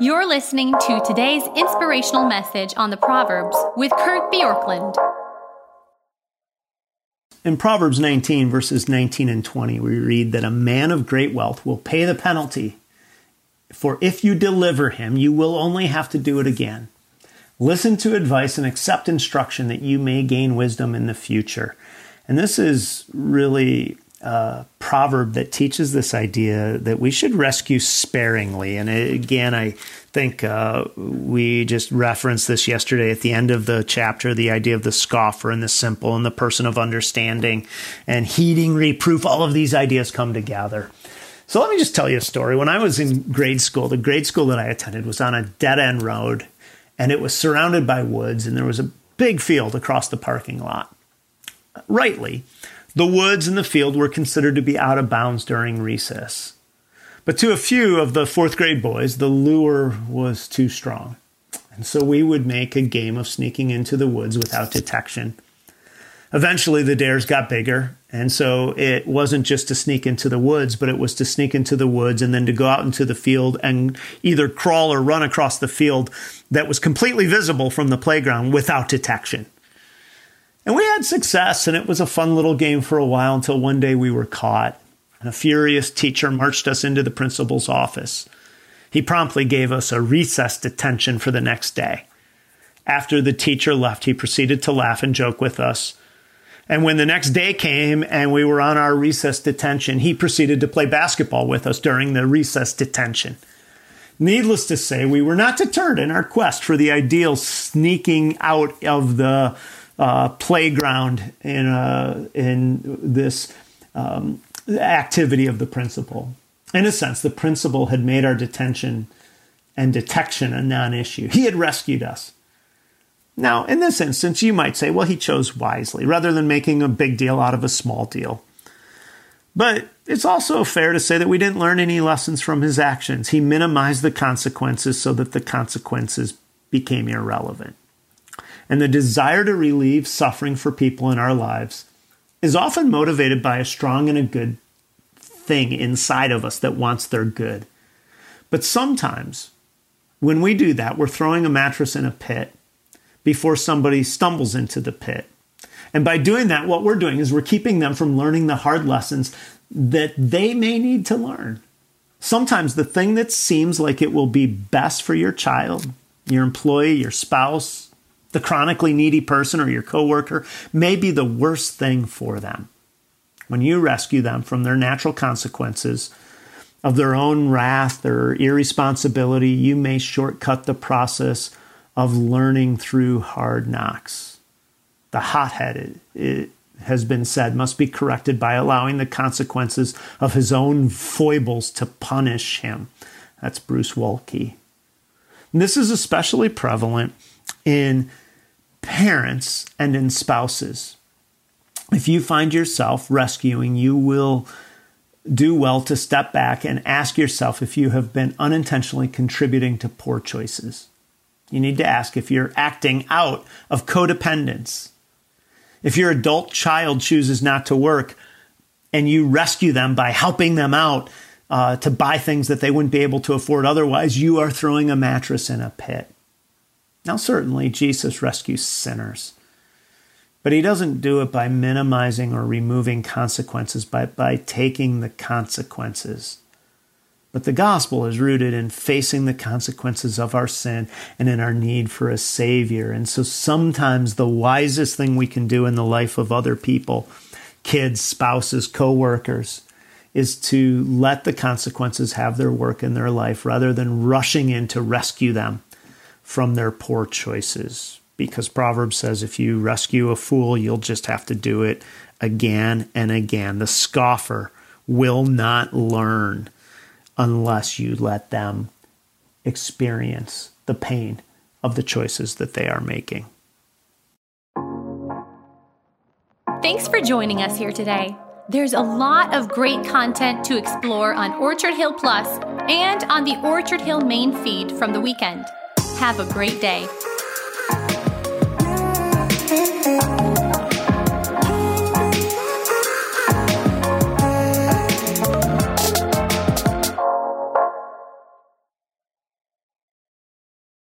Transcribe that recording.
You're listening to today's inspirational message on the Proverbs with Kurt Bjorklund. In Proverbs 19, verses 19 and 20, we read that a man of great wealth will pay the penalty, for if you deliver him, you will only have to do it again. Listen to advice and accept instruction that you may gain wisdom in the future. And this is really uh, proverb that teaches this idea that we should rescue sparingly. And again, I think uh, we just referenced this yesterday at the end of the chapter the idea of the scoffer and the simple and the person of understanding and heeding reproof. All of these ideas come together. So let me just tell you a story. When I was in grade school, the grade school that I attended was on a dead end road and it was surrounded by woods, and there was a big field across the parking lot. Rightly, the woods and the field were considered to be out of bounds during recess. But to a few of the fourth grade boys, the lure was too strong. And so we would make a game of sneaking into the woods without detection. Eventually, the dares got bigger. And so it wasn't just to sneak into the woods, but it was to sneak into the woods and then to go out into the field and either crawl or run across the field that was completely visible from the playground without detection. And we had success, and it was a fun little game for a while until one day we were caught. And a furious teacher marched us into the principal's office. He promptly gave us a recess detention for the next day. After the teacher left, he proceeded to laugh and joke with us. And when the next day came and we were on our recess detention, he proceeded to play basketball with us during the recess detention. Needless to say, we were not deterred in our quest for the ideal sneaking out of the uh, playground in uh, in this um, activity of the principal. In a sense, the principal had made our detention and detection a non-issue. He had rescued us. Now, in this instance, you might say, well, he chose wisely rather than making a big deal out of a small deal. But it's also fair to say that we didn't learn any lessons from his actions. He minimized the consequences so that the consequences became irrelevant and the desire to relieve suffering for people in our lives is often motivated by a strong and a good thing inside of us that wants their good. But sometimes when we do that, we're throwing a mattress in a pit before somebody stumbles into the pit. And by doing that, what we're doing is we're keeping them from learning the hard lessons that they may need to learn. Sometimes the thing that seems like it will be best for your child, your employee, your spouse, the chronically needy person or your coworker may be the worst thing for them. When you rescue them from their natural consequences of their own wrath or irresponsibility, you may shortcut the process of learning through hard knocks. The hotheaded, it has been said, must be corrected by allowing the consequences of his own foibles to punish him. That's Bruce Waltke. And this is especially prevalent in parents and in spouses. If you find yourself rescuing, you will do well to step back and ask yourself if you have been unintentionally contributing to poor choices. You need to ask if you're acting out of codependence. If your adult child chooses not to work and you rescue them by helping them out uh, to buy things that they wouldn't be able to afford otherwise, you are throwing a mattress in a pit. Now, certainly, Jesus rescues sinners, but he doesn't do it by minimizing or removing consequences, but by taking the consequences. But the gospel is rooted in facing the consequences of our sin and in our need for a Savior. And so sometimes the wisest thing we can do in the life of other people, kids, spouses, co workers, is to let the consequences have their work in their life rather than rushing in to rescue them from their poor choices. Because Proverbs says if you rescue a fool, you'll just have to do it again and again. The scoffer will not learn unless you let them experience the pain of the choices that they are making. Thanks for joining us here today. There's a lot of great content to explore on Orchard Hill Plus and on the Orchard Hill main feed from the weekend. Have a great day.